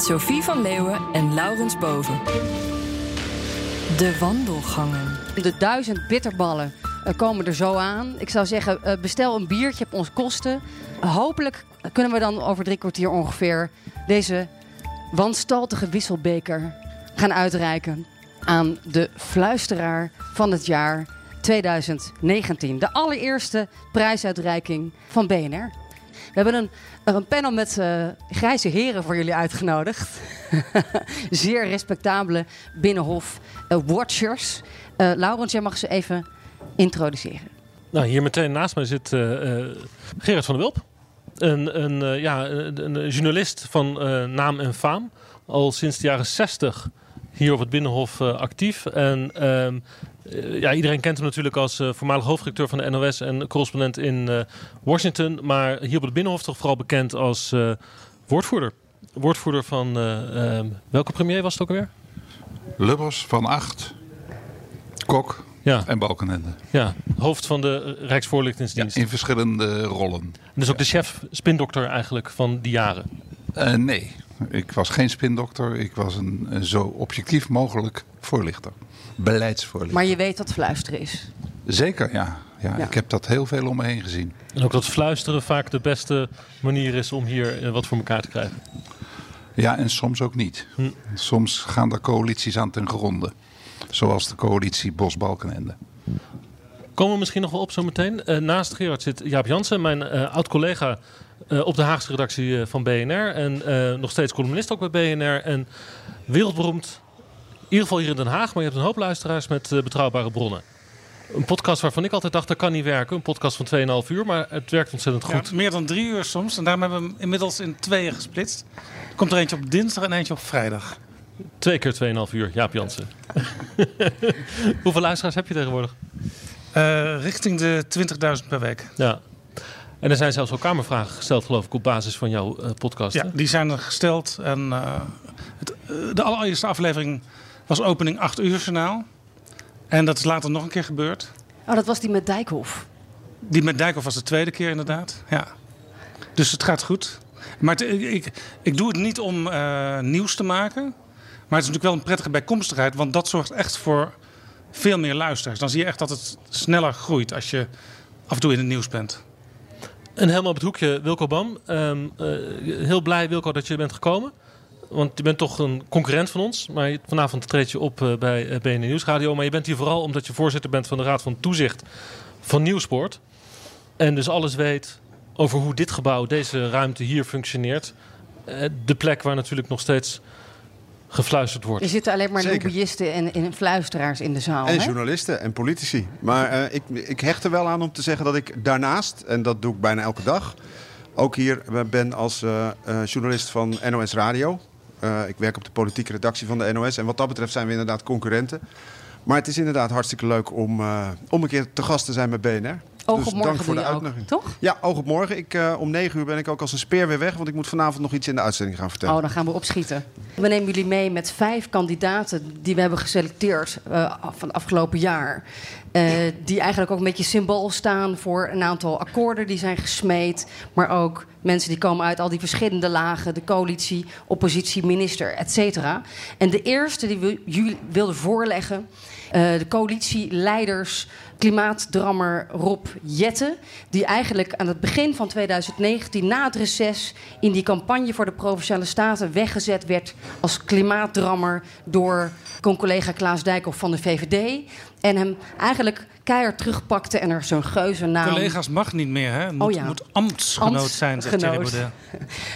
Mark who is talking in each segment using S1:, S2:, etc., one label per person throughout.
S1: Sophie van Leeuwen en Laurens Boven. De wandelgangen.
S2: De duizend bitterballen eh, komen er zo aan. Ik zou zeggen, eh, bestel een biertje op onze kosten. hopelijk kunnen we dan over drie kwartier ongeveer deze wanstaltige wisselbeker gaan uitreiken aan de fluisteraar van het jaar 2019. De allereerste prijsuitreiking van BNR. We hebben een, een panel met uh, grijze heren voor jullie uitgenodigd. Zeer respectabele binnenhof uh, watchers. Uh, Laurens, jij mag ze even introduceren.
S3: Nou, hier meteen naast mij zit Gerard van der Wilp. Een, een, ja, een, een, journalist van naam en faam. Al sinds de jaren 60 hier op het Binnenhof actief. En ehm, eh, ja, iedereen kent hem natuurlijk als uh, voormalig hoofdredacteur van de NOS en correspondent in uh, Washington. Maar hier op het Binnenhof toch vooral bekend als woordvoerder. Woordvoerder van ehm, welke premier was het ook alweer?
S4: Lubbers, Van Acht, Kok ja. en Balkenende.
S3: Ja, hoofd van de Rijksvoorlichtingsdienst.
S4: Ja, in verschillende rollen. En
S3: dus ook de chef spindokter eigenlijk van die jaren?
S4: nee, ik was geen spindokter. Ik was een, een zo objectief mogelijk voorlichter beleidsvoorlichter.
S2: Maar je weet wat fluisteren is?
S4: Zeker, ja. ja. Ik heb dat heel veel om me heen gezien.
S3: En ook dat fluisteren vaak de beste manier is om hier eh, wat voor elkaar te krijgen.
S4: Ja, en soms ook niet. Hm. Soms gaan er coalities aan ten gronde. Zoals de coalitie Bos-Balkenende.
S3: Komen we misschien nog wel op zo meteen. Uh, naast Gerard zit Jaap Jansen, mijn uh, oud-collega uh, op de Haagse redactie van BNR. En nog steeds columnist ook bij BNR. En wereldberoemd ieder geval hier in Den Haag, maar je hebt een hoop luisteraars met uh, betrouwbare bronnen. Een podcast waarvan ik altijd dacht, dat kan niet werken. Een podcast van 2,5 uur, maar het werkt ontzettend goed.
S5: Ja, meer dan drie uur soms. En daarom hebben we hem inmiddels in tweeën gesplitst. Er komt er eentje op dinsdag en eentje op vrijdag.
S3: Twee keer 2,5 uur, Jaap Jansen. Hoeveel luisteraars heb je tegenwoordig?
S5: Richting de 20.000 per week.
S3: Ja. En er zijn zelfs ook kamervragen gesteld, geloof ik, op basis van jouw uh, podcast.
S5: Ja, die zijn er gesteld. En uh, het, de allereerste aflevering was opening 8 uur journaal. En dat is later nog een keer gebeurd.
S2: Oh, dat was die met Dijkhoff.
S5: Die met Dijkhoff was de tweede keer inderdaad. Ja. Dus het gaat goed. Maar ik, ik doe het niet om uh, nieuws te maken. Maar het is natuurlijk wel een prettige bijkomstigheid. Want dat zorgt echt voor veel meer luisteraars. Dan zie je echt dat het sneller groeit als je af en toe in het nieuws bent.
S3: En helemaal op het hoekje, Wilco Bam. Um, uh, heel blij, Wilco, dat je bent gekomen want je bent toch een concurrent van ons. Maar vanavond treed je op uh, bij eh, BNN Nieuwsradio. Maar je bent hier vooral omdat je voorzitter bent van de Raad van Toezicht van Nieuwsport. En dus alles weet over hoe dit gebouw, deze ruimte hier functioneert. De plek waar natuurlijk nog steeds gefluisterd wordt.
S2: Er zitten alleen maar lobbyisten en, en, fluisteraars in de zaal.
S6: En journalisten en politici. Maar uh, ik, ik hecht er wel aan om te zeggen dat ik daarnaast, en dat doe ik bijna elke dag, ook hier ben als uh, uh, journalist van NOS Radio. Uh, ik werk op de politieke redactie van de NOS. En wat dat betreft zijn we inderdaad concurrenten. Maar het is inderdaad hartstikke leuk om, uh, om een keer te gast te zijn bij BNR.
S2: Oog dus dank voor de uitnodiging. toch?
S6: Ja, oog op morgen. Ik, uh, om negen uur ben ik ook als een speer weer weg. Want ik moet vanavond nog iets in de uitzending gaan vertellen.
S2: Oh, dan gaan we opschieten. We nemen jullie mee met vijf kandidaten die we hebben geselecteerd uh, van het afgelopen jaar. Uh, die eigenlijk ook een beetje symbool staan voor een aantal akkoorden die zijn gesmeed. Maar ook mensen die komen uit al die verschillende lagen. De coalitie, oppositie, minister, et cetera. En de eerste die we jullie wilden voorleggen... de coalitieleiders klimaatdrammer Rob Jette. Die eigenlijk aan het begin van 2019, na het reces, in die campagne voor de provinciale staten weggezet werd als klimaatdrammer door collega Klaas Dijkhoff van de VVD. En hem eigenlijk keihard terugpakte en er zo'n geuze naam...
S5: Collega's mag niet meer, hè? Moet,
S2: Oh ja.
S5: moet ambtsgenoot zijn, zegt Thierry. Baudet.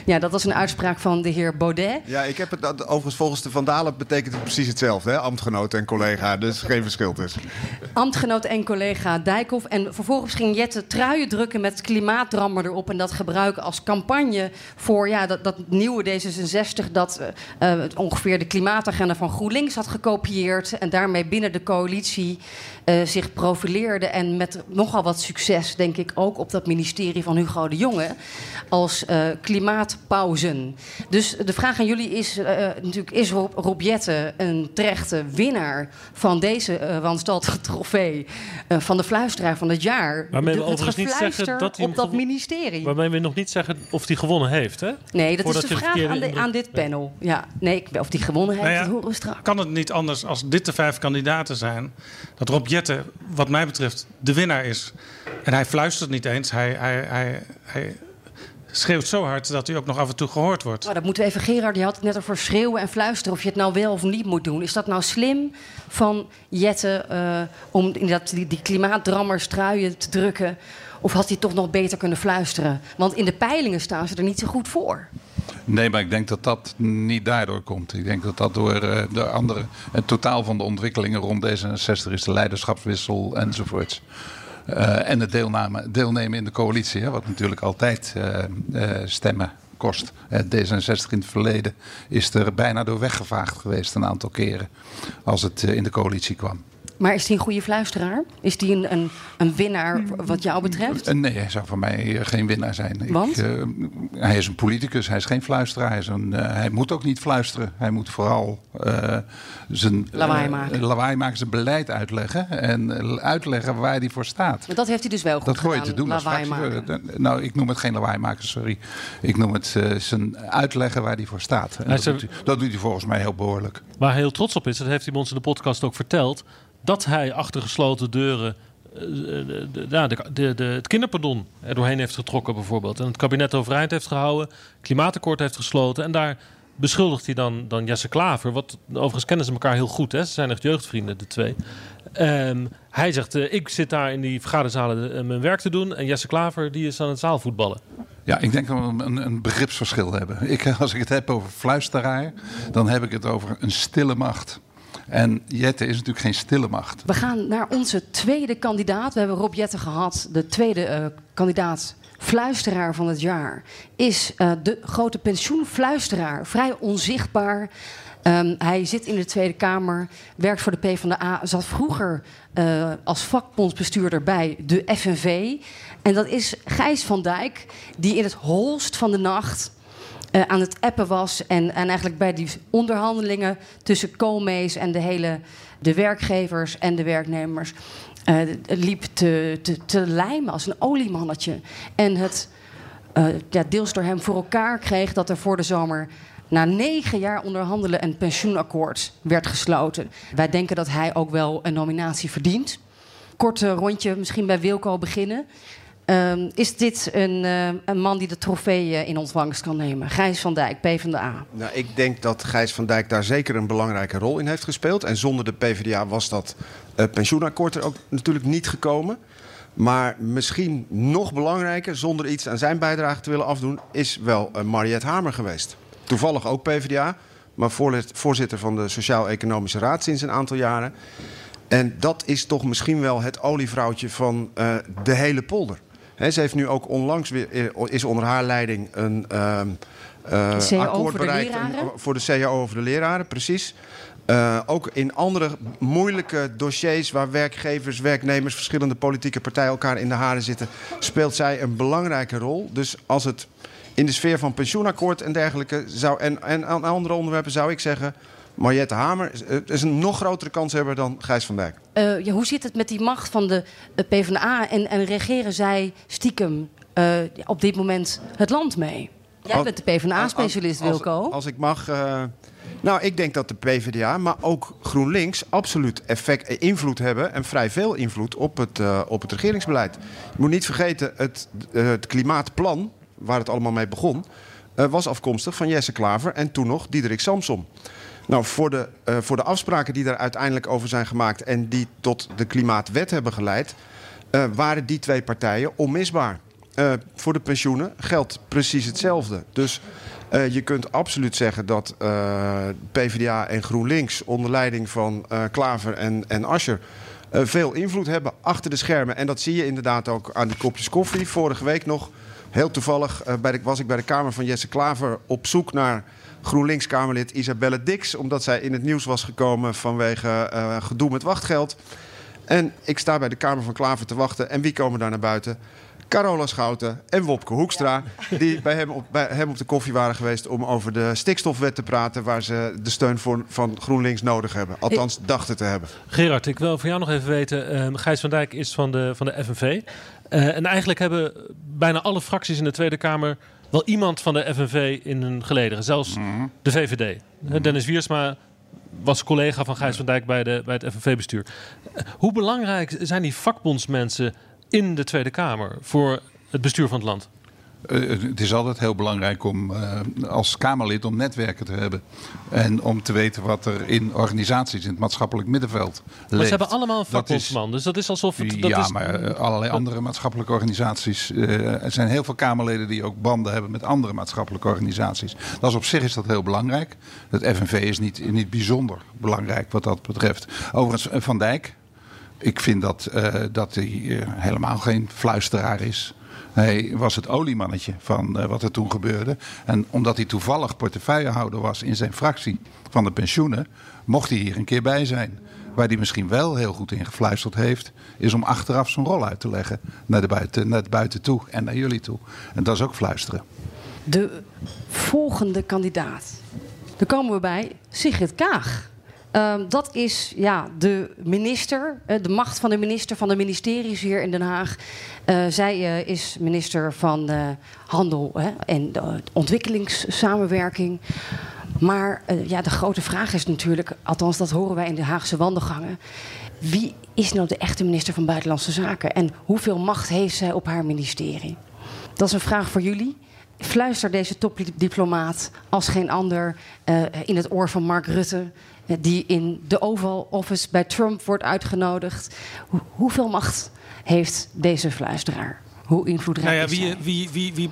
S2: Ja, dat was een uitspraak van de heer Baudet.
S6: Ja, ik heb het dat- overigens volgens de Vandalen betekent het precies hetzelfde, hè? Ambtgenoot en collega, dus geen verschil tussen.
S2: Ambtgenoot en collega Dijkhoff. En vervolgens ging Jette truien drukken met klimaatdrammer erop. En dat gebruiken als campagne voor ja, dat, dat nieuwe D66... dat eh, eh, ongeveer de klimaatagenda van GroenLinks had gekopieerd... en daarmee binnen de coalitie eh, zich profileerde. En met nogal wat succes, denk ik, ook op dat ministerie van Hugo de Jonge... als eh, klimaatpauzen. Dus de vraag aan jullie is eh, natuurlijk... is Rob, Rob Jetten een terechte winnaar van deze eh wanstaltige trofee... eh, van de fluisteraar van het jaar?
S3: Waarmee we
S2: De-
S3: overigens niet zeggen dat hij
S2: op dat ministerie.
S3: Waarmee we nog niet zeggen of hij gewonnen heeft, hè?
S2: Nee, dat
S3: Voordat
S2: is de vraag aan, de- aan dit panel. Ja, nee, ik- of die gewonnen heeft,
S5: Nou ja,
S2: dat horen we straks.
S5: Kan het niet anders als dit de vijf kandidaten zijn... dat Rob Jetten, wat mij betreft, de winnaar is. En hij fluistert niet eens. Hij, hij, hij, hij schreeuwt zo hard dat hij ook nog af en toe gehoord wordt.
S2: Maar dat moeten we even, Gerard, je had het net over schreeuwen en fluisteren. Of je het nou wel of niet moet doen. Is dat nou slim van Jette eh, om inderdaad die, die klimaatdrammers truien te drukken? Of had hij toch nog beter kunnen fluisteren? Want in de peilingen staan ze er niet zo goed voor.
S4: Nee, maar ik denk dat dat niet daardoor komt. Ik denk dat dat door eh, de andere. Het totaal van de ontwikkelingen rond D66 is de leiderschapswissel enzovoorts. Eh, en het deelname, deelnemen in de coalitie, hè, wat natuurlijk altijd eh, stemmen kost. Eh, D66 in het verleden is er bijna door weggevaagd geweest een aantal keren. Als het in de coalitie kwam.
S2: Maar is hij een goede fluisteraar? Is hij een, een, een winnaar wat jou betreft?
S4: Eh, nee, hij zou voor mij eh, geen winnaar zijn. Ik,
S2: Want?
S4: eh, hij is een politicus, hij is geen fluisteraar. Hij, is een, eh, hij moet ook niet fluisteren. Hij moet vooral eh, zijn
S2: Lawaai maken.
S4: lawaai maken, zijn beleid uitleggen. En uitleggen waar hij voor staat.
S2: Want dat heeft hij dus wel goed
S4: Dat gooi je
S2: gedaan,
S4: te doen als
S2: lawaai maken.
S4: Nou, ik noem het geen lawaai maken, sorry. Ik noem het eh, zijn uitleggen waar hij voor staat. En
S3: Hij
S4: dat, doet hij, dat doet hij volgens mij heel behoorlijk.
S3: Waar hij heel trots op is, dat heeft hij ons in de podcast ook verteld, dat hij achter gesloten deuren eh, ja, de, de, de- het kinderpardon er doorheen heeft getrokken bijvoorbeeld. En het kabinet overeind heeft gehouden, klimaatakkoord heeft gesloten. En daar beschuldigt hij dan, dan Jesse Klaver. Wat, overigens kennen ze elkaar heel goed, hè? ze zijn echt jeugdvrienden, de twee. Ehm, hij zegt, eh, ik zit daar in die vergaderzalen eh, mijn werk te doen. En Jesse Klaver die is aan het zaalvoetballen.
S4: Ja, ik denk dat we een, een begripsverschil hebben. Ik, als ik het heb over fluisteraar, dan heb ik het over een stille macht. En Jette is natuurlijk geen stille macht.
S2: We gaan naar onze tweede kandidaat. We hebben Rob Jetten gehad. De tweede eh, kandidaat, fluisteraar van het jaar, is eh, de grote pensioenfluisteraar. Vrij onzichtbaar. Ehm, hij zit in de Tweede Kamer, werkt voor de PvdA, zat vroeger eh, als vakbondsbestuurder bij de FNV. En dat is Gijs van Dijk, die in het holst van de nacht eh, aan het appen was. En, en eigenlijk bij die onderhandelingen tussen Koolmees en de hele de werkgevers en de werknemers. eh, liep te, te, te lijmen als een oliemannetje. En het eh, ja, deels door hem voor elkaar kreeg dat er voor de zomer. Na negen jaar onderhandelen een pensioenakkoord werd gesloten. Wij denken dat hij ook wel een nominatie verdient. Korte rondje, misschien bij Wilco beginnen. Ehm, is dit een, eh, een man die de trofee eh, in ontvangst kan nemen? Gijs van Dijk, PvdA.
S6: Nou, ik denk dat Gijs van Dijk daar zeker een belangrijke rol in heeft gespeeld. En zonder de PvdA was dat eh, pensioenakkoord er ook natuurlijk niet gekomen. Maar misschien nog belangrijker, zonder iets aan zijn bijdrage te willen afdoen, is wel Mariette Hamer geweest. Toevallig ook PvdA, maar voorzitter van de Sociaal-Economische Raad sinds een aantal jaren. En dat is toch misschien wel het olievrouwtje van de hele polder. Ze heeft nu ook onlangs weer, eh, is onder haar leiding een ehm, eh, akkoord
S2: voor de
S6: bereikt. voor de CAO over de leraren, precies. Eh, ook in andere moeilijke dossiers waar werkgevers, werknemers, verschillende politieke partijen elkaar in de haren zitten, speelt zij een belangrijke rol. Dus als het in de sfeer van pensioenakkoord en dergelijke zou, en, en aan andere onderwerpen zou ik zeggen. Mariette Hamer is, eh, is een nog grotere kanshebber dan Gijs van Dijk.
S2: Eh, ja, hoe zit het met die macht van de eh, PvdA? En, en regeren zij stiekem op dit moment het land mee? Jij bent de PvdA-specialist, Wilco.
S6: Als, als ik mag. nou, ik denk dat de PvdA, maar ook GroenLinks absoluut effect, invloed hebben. En vrij veel invloed op het, op het regeringsbeleid. Je moet niet vergeten, het, het klimaatplan, waar het allemaal mee begon, was afkomstig van Jesse Klaver en toen nog Diederik Samsom. Nou, voor de, uh, voor de afspraken die er uiteindelijk over zijn gemaakt en die tot de klimaatwet hebben geleid, uh, waren die twee partijen onmisbaar. Uh, voor de pensioenen geldt precies hetzelfde. Dus je kunt absoluut zeggen dat PvdA en GroenLinks onder leiding van Klaver en, en Ascher veel invloed hebben achter de schermen. En dat zie je inderdaad ook aan die kopjes koffie. Vorige week nog, heel toevallig, bij de, was ik bij de Kamer van Jesse Klaver op zoek naar GroenLinks-Kamerlid Isabelle Dix. Omdat zij in het nieuws was gekomen vanwege uh, gedoe met wachtgeld. En ik sta bij de Kamer van Klaver te wachten. En wie komen daar naar buiten? Carola Schouten en Wopke Hoekstra. Die bij hem, op, bij hem op de koffie waren geweest om over de stikstofwet te praten. Waar ze de steun voor, van GroenLinks nodig hebben. Althans, dachten te hebben.
S3: Gerard, ik wil van jou nog even weten. Uh, Gijs van Dijk is van de, van de FNV. Uh, en eigenlijk hebben bijna alle fracties in de Tweede Kamer wel iemand van de FNV in hun gelederen. Zelfs mhm. de VVD. Mhm. Dennis Wiersma was collega van Gijs van Dijk bij, de, bij het FNV-bestuur. Hoe belangrijk zijn die vakbondsmensen in de Tweede Kamer voor het bestuur van het land?
S4: Uh, het is altijd heel belangrijk om uh, als Kamerlid om netwerken te hebben. En om te weten wat er in organisaties in het maatschappelijk middenveld leeft.
S3: Maar ze hebben allemaal een vakbondsman. Dus dat is alsof het...
S4: Dat
S3: ja,
S4: is... maar allerlei andere maatschappelijke organisaties. Uh, er zijn heel veel Kamerleden die ook banden hebben met andere maatschappelijke organisaties. Dat is op zich is dat heel belangrijk. Het FNV is niet, niet bijzonder belangrijk wat dat betreft. Overigens, Van Dijk. Ik vind dat, dat hij helemaal geen fluisteraar is. Hij was het oliemannetje van uh, wat er toen gebeurde. En omdat hij toevallig portefeuillehouder was in zijn fractie van de pensioenen, mocht hij hier een keer bij zijn. Waar hij misschien wel heel goed in gefluisterd heeft, is om achteraf zijn rol uit te leggen naar, de buiten, naar het buiten toe en naar jullie toe. En dat is ook fluisteren.
S2: De volgende kandidaat. Dan komen we bij Sigrid Kaag. Uh, dat is ja, de minister, uh, de macht van de minister van de ministeries hier in Den Haag. Uh, zij eh, is minister van Handel en ontwikkelingssamenwerking. Maar ja, de grote vraag is natuurlijk, althans dat horen wij in de Haagse wandelgangen. Wie is nou de echte minister van Buitenlandse Zaken? En hoeveel macht heeft zij op haar ministerie? Dat is een vraag voor jullie. Fluister deze topdiplomaat als geen ander in het oor van Mark Rutte die in de Oval Office bij Trump wordt uitgenodigd. hoeveel macht heeft deze fluisteraar? Hoe invloedrijk nou ja,
S5: wie,
S2: is
S5: wie, wie, wie,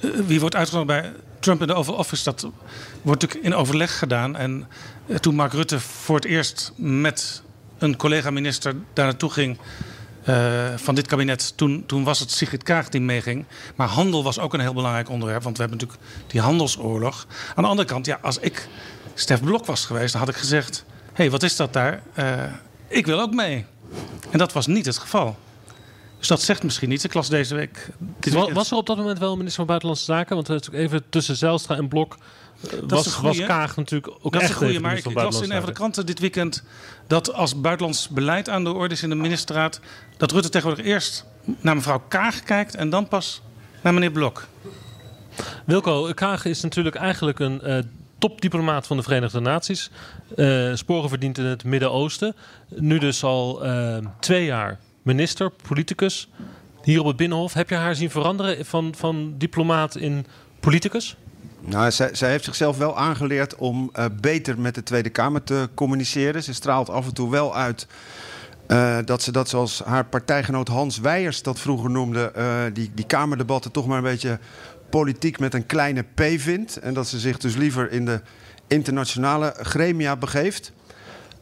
S5: eh, wie wordt uitgenodigd bij Trump in de Oval Office? Dat wordt natuurlijk in overleg gedaan. En eh, toen Mark Rutte voor het eerst met een collega-minister daar naartoe ging... Uh, van dit kabinet, toen, toen was het Sigrid Kaag die meeging. Maar handel was ook een heel belangrijk onderwerp, want we hebben natuurlijk die handelsoorlog. Aan de andere kant, ja, als ik Stef Blok was geweest, dan had ik gezegd: hé, hey, wat is dat daar? Uh, ik wil ook mee. En dat was niet het geval. Dus dat zegt misschien iets. Ik las deze week.
S3: was er op dat moment wel een minister van Buitenlandse Zaken? Want het even tussen Zijlstra en Blok. Uh, was, was Kaag natuurlijk ook
S5: dat
S3: echt
S5: is een goede, maar ik, ik las in een van de kranten dit weekend dat als buitenlands beleid aan de orde is in de ministerraad, dat Rutte tegenwoordig eerst naar mevrouw Kaag kijkt en dan pas naar meneer Blok.
S3: Wilco, Kaag is natuurlijk eigenlijk een uh, topdiplomaat van de Verenigde Naties. Uh, sporen verdient in het Midden-Oosten. Nu dus al uh, twee jaar minister, politicus. Hier op het Binnenhof. Heb je haar zien veranderen van, van diplomaat in politicus?
S6: Nou, zij, zij, heeft zichzelf wel aangeleerd om uh, beter met de Tweede Kamer te communiceren. Ze straalt af en toe wel uit uh, dat ze dat zoals haar partijgenoot Hans Weijers dat vroeger noemde, uh, die, die Kamerdebatten toch maar een beetje politiek met een kleine p vindt. En dat ze zich dus liever in de internationale gremia begeeft.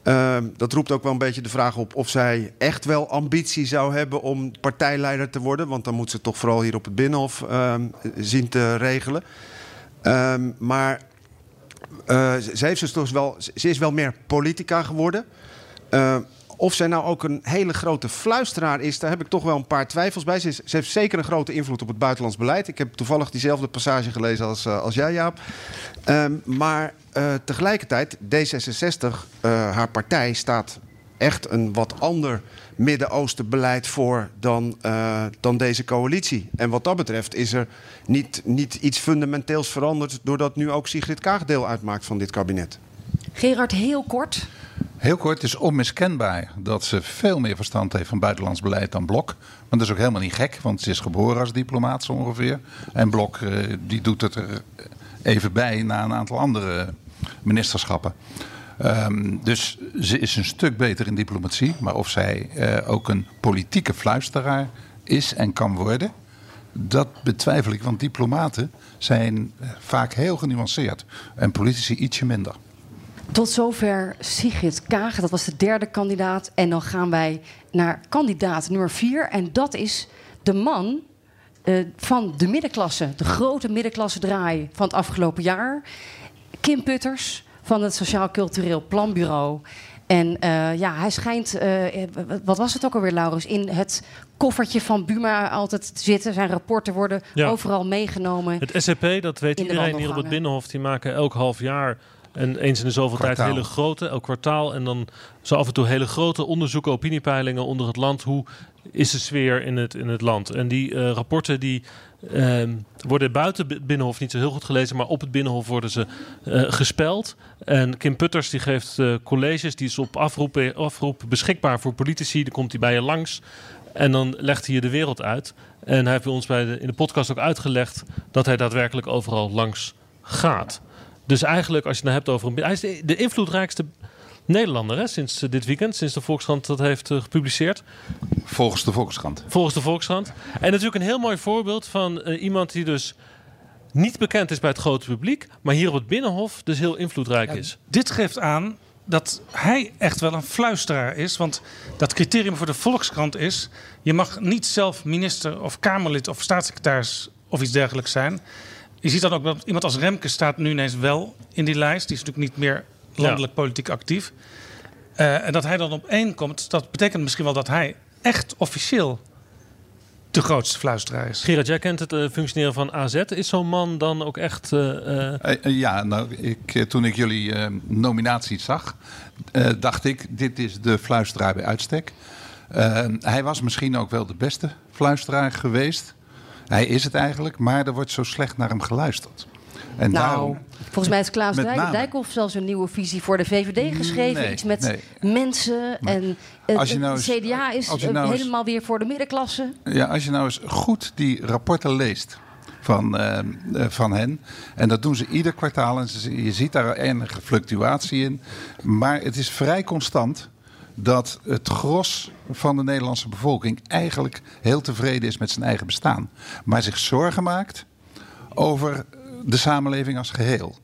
S6: Uh, dat roept ook wel een beetje de vraag op of zij echt wel ambitie zou hebben om partijleider te worden. Want dan moet ze toch vooral hier op het Binnenhof uh, zien te regelen. Uh, maar uh, ze, heeft dus toch wel, ze is wel meer politica geworden. Of zij nou ook een hele grote fluisteraar is, daar heb ik toch wel een paar twijfels bij. Ze, heeft zeker een grote invloed op het buitenlands beleid. Ik heb toevallig diezelfde passage gelezen als, uh, als jij, Jaap. Um, maar uh, tegelijkertijd, D66, uh, haar partij, staat echt een wat ander Midden-Oosten beleid voor dan, dan deze coalitie. En wat dat betreft is er niet, niet iets fundamenteels veranderd... doordat nu ook Sigrid Kaag deel uitmaakt van dit kabinet.
S2: Gerard, heel kort.
S4: Heel kort, het is onmiskenbaar dat ze veel meer verstand heeft van buitenlands beleid dan Blok. Maar dat is ook helemaal niet gek, want ze is geboren als diplomaat zo ongeveer. En Blok uh, die doet het er even bij na een aantal andere ministerschappen. Ehm, dus ze is een stuk beter in diplomatie. Maar of zij eh, ook een politieke fluisteraar is en kan worden, dat betwijfel ik. Want diplomaten zijn eh, vaak heel genuanceerd en politici ietsje minder.
S2: Tot zover Sigrid Kaag. Dat was de derde kandidaat. En dan gaan wij naar kandidaat nummer vier. En dat is de man uh, van de middenklasse. De grote middenklasse draai van het afgelopen jaar. Kim Putters van het Sociaal Cultureel Planbureau. En uh, ja, hij schijnt, uh, wat was het ook alweer, Laurens, in het koffertje van Buma altijd te zitten. Zijn rapporten worden ja. overal meegenomen.
S3: Het SCP, dat weet iedereen hier op het Binnenhof, die maken elk half jaar en eens in de zoveel kwartaal. tijd hele grote, elk kwartaal. En dan zo af en toe hele grote onderzoeken, opiniepeilingen onder het land. Hoe is de sfeer in het, in het land? En die uh, rapporten die uh, worden buiten het Binnenhof niet zo heel goed gelezen. Maar op het Binnenhof worden ze uh, gespeld. En Kim Putters die geeft uh, colleges. Die is op afroep, afroep beschikbaar voor politici. Dan komt hij bij je langs. En dan legt hij je de wereld uit. En hij heeft bij ons bij de, in de podcast ook uitgelegd dat hij daadwerkelijk overal langs gaat. Dus eigenlijk, als je het hebt over een. Hij is de, de invloedrijkste Nederlander hè, sinds uh, dit weekend, sinds de Volkskrant dat heeft uh, gepubliceerd.
S4: Volgens de Volkskrant.
S3: Volgens de Volkskrant. En natuurlijk een heel mooi voorbeeld van uh, iemand die dus niet bekend is bij het grote publiek, maar hier op het Binnenhof dus heel invloedrijk ja, is.
S5: Dit geeft aan dat hij echt wel een fluisteraar is. Want dat criterium voor de Volkskrant is: je mag niet zelf minister of Kamerlid of staatssecretaris of iets dergelijks zijn. Je ziet dan ook dat iemand als Remke staat nu ineens wel in die lijst. Die is natuurlijk niet meer landelijk ja. politiek actief. Uh, en dat hij dan op één komt, dat betekent misschien wel dat hij echt officieel de grootste fluisteraar is.
S3: Gerard, jij kent het uh, functioneren van AZ. Is zo'n man dan ook echt... Uh,
S4: ja, nou, ik, toen ik jullie nominaties zag, dacht ik, dit is de fluisteraar bij uitstek. hij was misschien ook wel de beste fluisteraar geweest. Hij is het eigenlijk, maar er wordt zo slecht naar hem geluisterd.
S2: En nou, daarom, volgens mij heeft Klaas Dijk, Dijkhoff zelfs een nieuwe visie voor de VVD geschreven.
S4: Nee,
S2: Iets met
S4: nee.
S2: mensen. En het, nou eens, CDA is nou helemaal eens, weer voor de middenklasse.
S4: Ja, als je nou eens goed die rapporten leest van, uh, van hen. En dat doen ze ieder kwartaal. En ze, je ziet daar enige fluctuatie in. Maar het is vrij constant dat het gros van de Nederlandse bevolking eigenlijk heel tevreden is met zijn eigen bestaan. Maar zich zorgen maakt over de samenleving als geheel.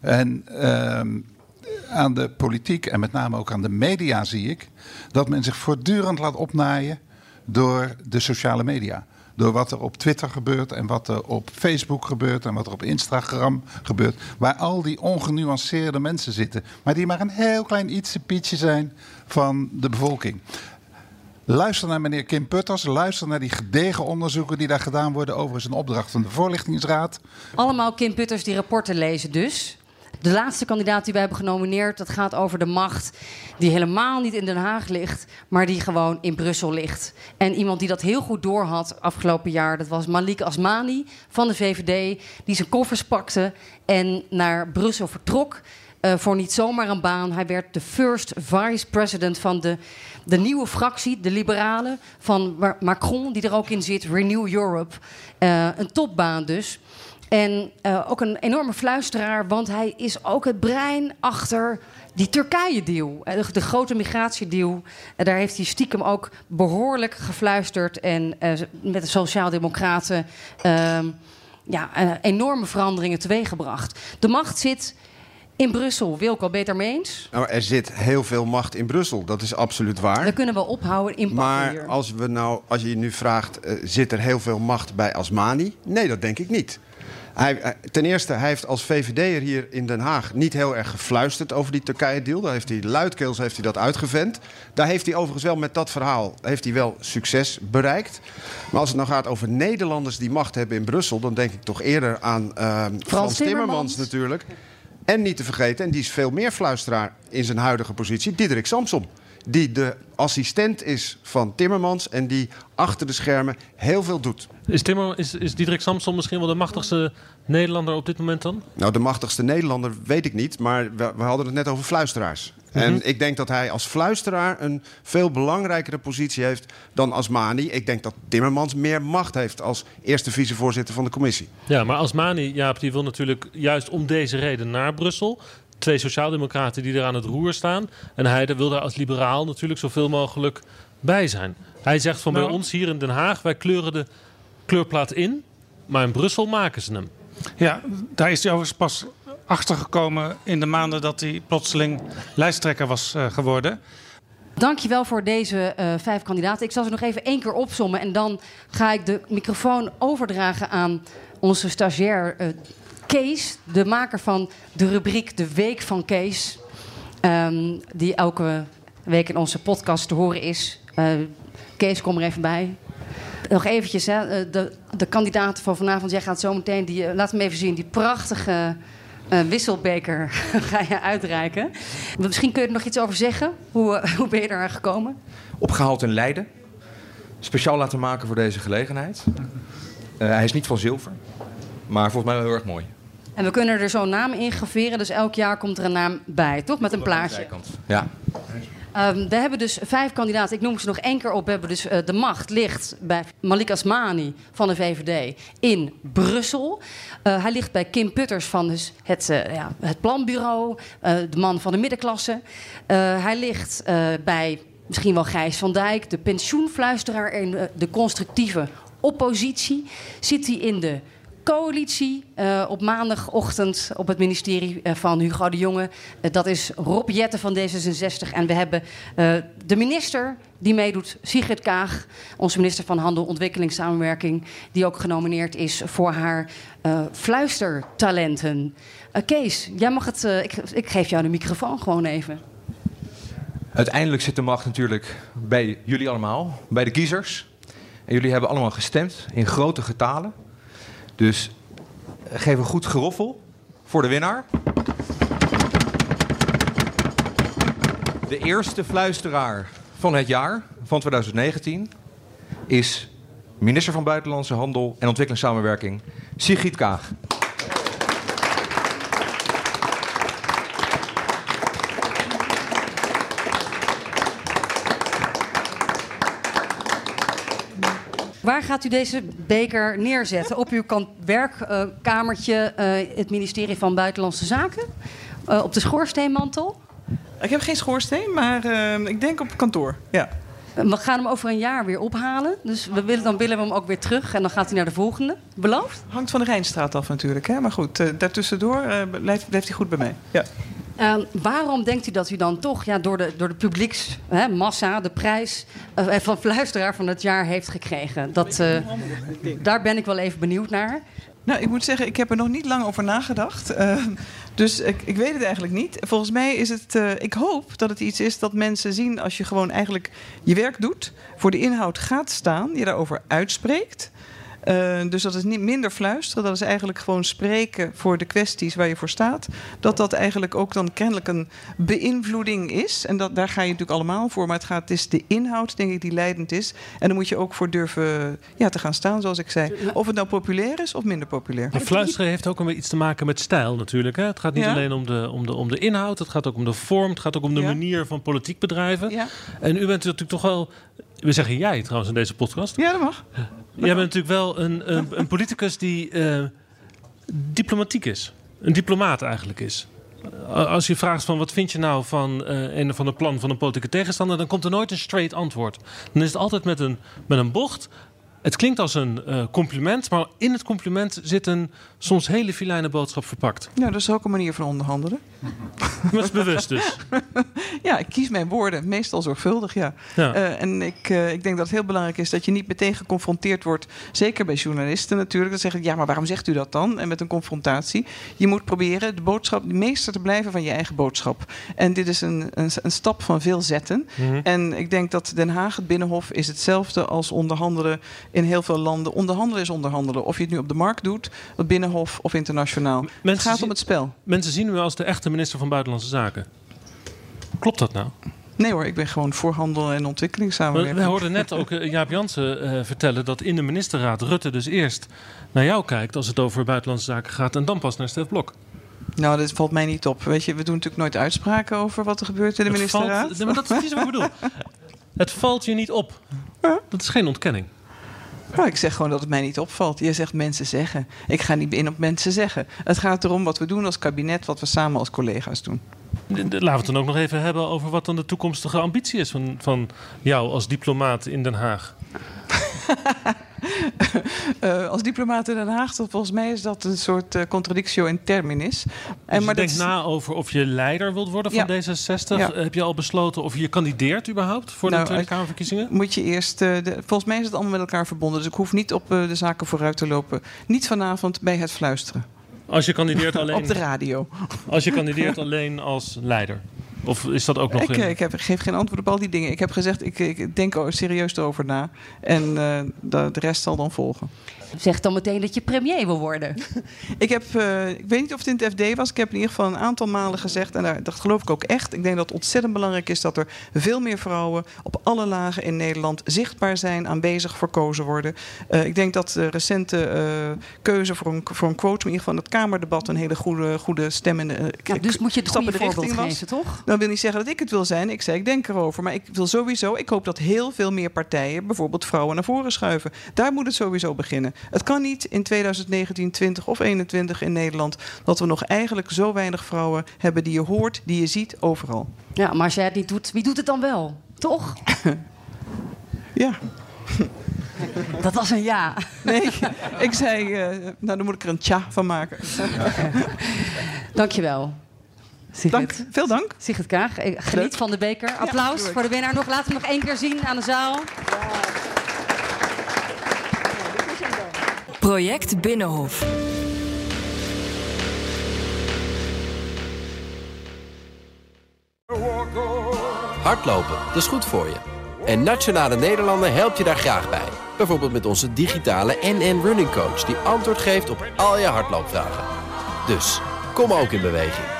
S4: En uh, aan de politiek en met name ook aan de media zie ik dat men zich voortdurend laat opnaaien door de sociale media. Door wat er op Twitter gebeurt en wat er op Facebook gebeurt en wat er op Instagram gebeurt. Waar al die ongenuanceerde mensen zitten. Maar die maar een heel klein ietsje pietje zijn van de bevolking. Luister naar meneer Kim Putters. Luister naar die gedegen onderzoeken die daar gedaan worden. Overigens een opdracht van de Voorlichtingsraad.
S2: Allemaal Kim Putters die rapporten lezen dus. De laatste kandidaat die wij hebben genomineerd, dat gaat over de macht die helemaal niet in Den Haag ligt, maar die gewoon in Brussel ligt. En iemand die dat heel goed doorhad afgelopen jaar, dat was Malik Asmani van de VVD, die zijn koffers pakte en naar Brussel vertrok. Uh, voor niet zomaar een baan. Hij werd de first vice president van de, de nieuwe fractie, de Liberalen, van Macron, die er ook in zit, Renew Europe. Uh, een topbaan dus. En uh, ook een enorme fluisteraar, want hij is ook het brein achter die Turkije-deal. De, de, grote migratiedeal. daar heeft hij stiekem ook behoorlijk gefluisterd. En uh, met de Sociaaldemocraten uh, ja, enorme veranderingen teweeggebracht. De macht zit in Brussel. Wilco, beter mee eens?
S6: Nou, er zit heel veel macht in Brussel, dat is absoluut waar.
S2: We kunnen wel ophouden in
S6: Maar
S2: hier.
S6: als, we nou, als je nu vraagt, uh, zit er heel veel macht bij Asmani? Nee, dat denk ik niet. Hij, ten eerste, hij heeft als VVD'er hier in Den Haag niet heel erg gefluisterd over die Turkije-deal. Daar heeft hij luidkeels heeft hij dat uitgevent. Daar heeft hij overigens wel met dat verhaal heeft hij wel succes bereikt. Maar als het nou gaat over Nederlanders die macht hebben in Brussel, dan denk ik toch eerder aan uh, Frans, Frans Timmermans. Timmermans natuurlijk. En niet te vergeten, en die is veel meer fluisteraar in zijn huidige positie, Diederik Samsom. Die de assistent is van Timmermans en die achter de schermen heel veel doet.
S3: Is, Timmer, is, is Diederik Samson misschien wel de machtigste Nederlander op dit moment dan?
S6: Nou, de machtigste Nederlander weet ik niet, maar we, we hadden het net over fluisteraars. Mm -hmm. En ik denk dat hij als fluisteraar een veel belangrijkere positie heeft dan Asmani. Ik denk dat Timmermans meer macht heeft als eerste vicevoorzitter van de commissie.
S3: Ja, maar Asmani, Jaap, die wil natuurlijk juist om deze reden naar Brussel. Twee sociaaldemocraten die er aan het roer staan. En hij wil daar als liberaal natuurlijk zoveel mogelijk bij zijn. Hij zegt van bij
S5: Nou.
S3: ons hier in Den Haag, wij kleuren de kleurplaat in. Maar in Brussel maken ze hem.
S5: Ja, daar is hij overigens pas achtergekomen in de maanden dat hij plotseling lijsttrekker was eh, geworden.
S2: Dankjewel voor deze eh, vijf kandidaten. Ik zal ze nog even één keer opsommen. En dan ga ik de microfoon overdragen aan onze stagiair eh, Kees. De maker van de rubriek De Week van Kees. Ehm, die elke week in onze podcast te horen is. Eh, Kees, kom er even bij. Nog eventjes, hè, eh, de, de kandidaten van vanavond. Jij gaat zo meteen, die, eh, laat hem even zien, die prachtige wisselbeker ga je uitreiken. Misschien kun je er nog iets over zeggen. Hoe, hoe ben je daar gekomen?
S7: opgehaald in Leiden. Speciaal laten maken voor deze gelegenheid. Hij is niet van zilver, maar volgens mij wel heel erg mooi.
S2: En we kunnen er zo'n naam in graveren, dus elk jaar komt er een naam bij, toch? Met een plaatje.
S7: Ja.
S2: Ehm, we hebben dus vijf kandidaten. Ik noem ze nog één keer op. We hebben dus eh, de macht ligt bij Malik Asmani van de VVD in Brussel. Eh, hij ligt bij Kim Putters van dus het, eh, ja, het planbureau, eh, de man van de middenklasse. Eh, hij ligt eh, bij misschien wel Gijs van Dijk, de pensioenfluisteraar in de constructieve oppositie. Zit hij in de coalitie eh, op maandagochtend op het ministerie eh, van Hugo de Jonge. Eh, dat is Rob Jetten van D66. En we hebben de minister die meedoet, Sigrid Kaag. Onze minister van Handel, Ontwikkeling, Samenwerking. Die ook genomineerd is voor haar fluistertalenten. Kees, jij mag het, ik, ik geef jou de microfoon gewoon even.
S7: Uiteindelijk zit de macht natuurlijk bij jullie allemaal, bij de kiezers. En jullie hebben allemaal gestemd in grote getalen. Dus geef een goed geroffel voor de winnaar. De eerste fluisteraar van het jaar, van 2019, is minister van Buitenlandse Handel en Ontwikkelingssamenwerking, Sigrid Kaag.
S2: Waar gaat u deze beker neerzetten? Op uw werkkamertje, eh, het ministerie van Buitenlandse Zaken? Eh, op de schoorsteenmantel?
S8: Ik heb geen schoorsteen, maar eh, ik denk op kantoor. Ja.
S2: We gaan hem over een jaar weer ophalen. Dus we willen, dan willen we hem ook weer terug. En dan gaat hij naar de volgende. Beloofd?
S8: Hangt van de Rijnstraat af natuurlijk. Hè? Maar goed, daartussendoor blijft, blijft hij goed bij mij. Ja.
S2: Eh, waarom denkt u dat u dan toch ja, door, de, door de publieksmassa de prijs eh, van fluisteraar van het jaar heeft gekregen? Dat, eh, daar ben ik wel even benieuwd naar.
S8: Nou, ik moet zeggen, ik heb er nog niet lang over nagedacht. Eh, dus ik, ik weet het eigenlijk niet. Volgens mij is het. eh, ik hoop dat het iets is dat mensen zien als je gewoon eigenlijk je werk doet, voor de inhoud gaat staan, je daarover uitspreekt. Eh, dus dat is niet minder fluisteren, dat is eigenlijk gewoon spreken voor de kwesties waar je voor staat. Dat dat eigenlijk ook dan kennelijk een beïnvloeding is. En dat, daar ga je natuurlijk allemaal voor. Maar het, gaat, het is de inhoud, denk ik, die leidend is. En daar moet je ook voor durven ja, te gaan staan, zoals ik zei. Of het nou populair is of minder populair.
S3: En fluisteren heeft ook weer iets te maken met stijl natuurlijk. Hè? Het gaat niet
S8: Ja.
S3: alleen om de, om, de, om de inhoud, het gaat ook om de vorm, het gaat ook om de
S8: Ja.
S3: manier van politiek bedrijven.
S8: Ja,
S3: En u bent natuurlijk toch wel, we zeggen jij trouwens in deze podcast.
S8: ja dat mag.
S3: Jij bent natuurlijk wel een, een, een politicus die eh, diplomatiek is. Een diplomaat eigenlijk is. Als je vraagt van wat vind je nou van eh, een van de plan van een politieke tegenstander, dan komt er nooit een straight antwoord. Dan is het altijd met een, met een bocht. Het klinkt als een eh, compliment, maar in het compliment zit een soms hele filijne boodschap verpakt.
S8: Ja, dat is ook een manier van onderhandelen.
S3: Dat is bewust dus.
S8: Ja, ik kies mijn woorden meestal zorgvuldig, ja.
S3: Ja.
S8: Eh, en ik, eh, ik denk dat het heel belangrijk is dat je niet meteen geconfronteerd wordt. Zeker bij journalisten natuurlijk. Dat zeggen, ja, maar waarom zegt u dat dan? En met een confrontatie. Je moet proberen de boodschap, de meester te blijven van je eigen boodschap. En dit is een, een, een stap van veel zetten.
S3: Mhm.
S8: En ik denk dat Den Haag, het Binnenhof, is hetzelfde als onderhandelen in heel veel landen. Onderhandelen is onderhandelen. Of je het nu op de markt doet, op Binnenhof of internationaal. het
S3: Mensen
S8: gaat
S3: zien-
S8: om het spel.
S3: Mensen zien u als de echte minister van Buitenlandse Zaken. Klopt dat nou?
S8: Nee hoor, ik ben gewoon voor handel en
S3: We,
S8: ontwikkelingssamenwerking.
S3: we hoorden net ook eh, Jaap Jansen eh, vertellen dat in de ministerraad Rutte dus eerst naar jou kijkt als het over buitenlandse zaken gaat en dan pas naar Stef Blok.
S8: Nou, dat valt mij niet op. Weet je, we doen natuurlijk nooit uitspraken over wat er gebeurt in de
S3: Het
S8: ministerraad.
S3: Valt, nee, maar dat is precies wat ik bedoel. Het valt je niet op. Dat is geen ontkenning.
S8: Nou, ik zeg gewoon dat het mij niet opvalt. Je zegt mensen zeggen. Ik ga niet in op mensen zeggen. Het gaat erom wat we doen als kabinet, wat we samen als collega's doen.
S3: Laten we het dan ook nog even hebben over wat dan de toekomstige ambitie is van, van jou als diplomaat in Den Haag.
S8: Eh, als diplomaat in Den Haag, dat volgens mij is dat een soort eh, contradictio in terminis. En,
S3: Dus je
S8: dat
S3: denkt
S8: is-
S3: na over of je leider wilt worden van
S8: Ja.
S3: D66.
S8: Ja.
S3: Heb je al besloten of je kandideert überhaupt voor
S8: Nou,
S3: de Tweede
S8: als-
S3: Kamerverkiezingen?
S8: Moet je eerst. eh, de, volgens mij is het allemaal met elkaar verbonden. Dus ik hoef niet op de zaken vooruit te lopen. Niet vanavond bij het fluisteren.
S3: Als je kandideert alleen,
S8: Op de radio.
S3: als je kandideert alleen als leider. Of is dat ook nog
S8: Ik,
S3: in?
S8: eh, ik, heb, ik geef geen antwoord op al die dingen. Ik heb gezegd, ik, ik denk er serieus erover na. En eh, de, de rest zal dan volgen.
S2: Zeg dan meteen dat je premier wil worden.
S8: Ik, heb, eh, ik weet niet of het in het FD was. Ik heb in ieder geval een aantal malen gezegd. En daar, dat geloof ik ook echt. Ik denk dat het ontzettend belangrijk is dat er veel meer vrouwen op alle lagen in Nederland zichtbaar zijn, aanwezig, verkozen worden. Eh, ik denk dat de recente eh, keuze voor een, voor een quote, in ieder geval in het Kamerdebat, een hele goede, goede stem in de,
S2: Ja, dus moet je het goede
S8: de
S2: voorbeeld
S8: richting was.
S2: geven, toch?
S8: Dat wil niet zeggen dat ik het wil zijn. Ik zei, ik denk erover. Maar ik wil sowieso, ik hoop dat heel veel meer partijen bijvoorbeeld vrouwen naar voren schuiven. Daar moet het sowieso beginnen. Het kan niet in 2019, 20 of 21 in Nederland dat we nog eigenlijk zo weinig vrouwen hebben die je hoort, die je ziet overal.
S2: Ja, maar als jij het niet doet, wie doet het dan wel? Toch?
S8: Ja,
S2: Dat was een ja.
S8: nee, ik zei, eh, nou dan moet ik er een tja van maken.
S2: Dankjewel. Sigrid.
S8: Dank, veel dank.
S2: Sigrid Kaag, eh, geniet
S8: Leuk.
S2: van de beker. Applaus voor de winnaar. Nog, laten we hem nog één keer zien aan de zaal.
S1: Project Binnenhof.
S9: Hardlopen, dat is goed voor je. En Nationale Nederlanden helpt je daar graag bij. Bijvoorbeeld met onze digitale NN Running Coach... die antwoord geeft op al je hardloopvragen. Dus, kom ook in beweging.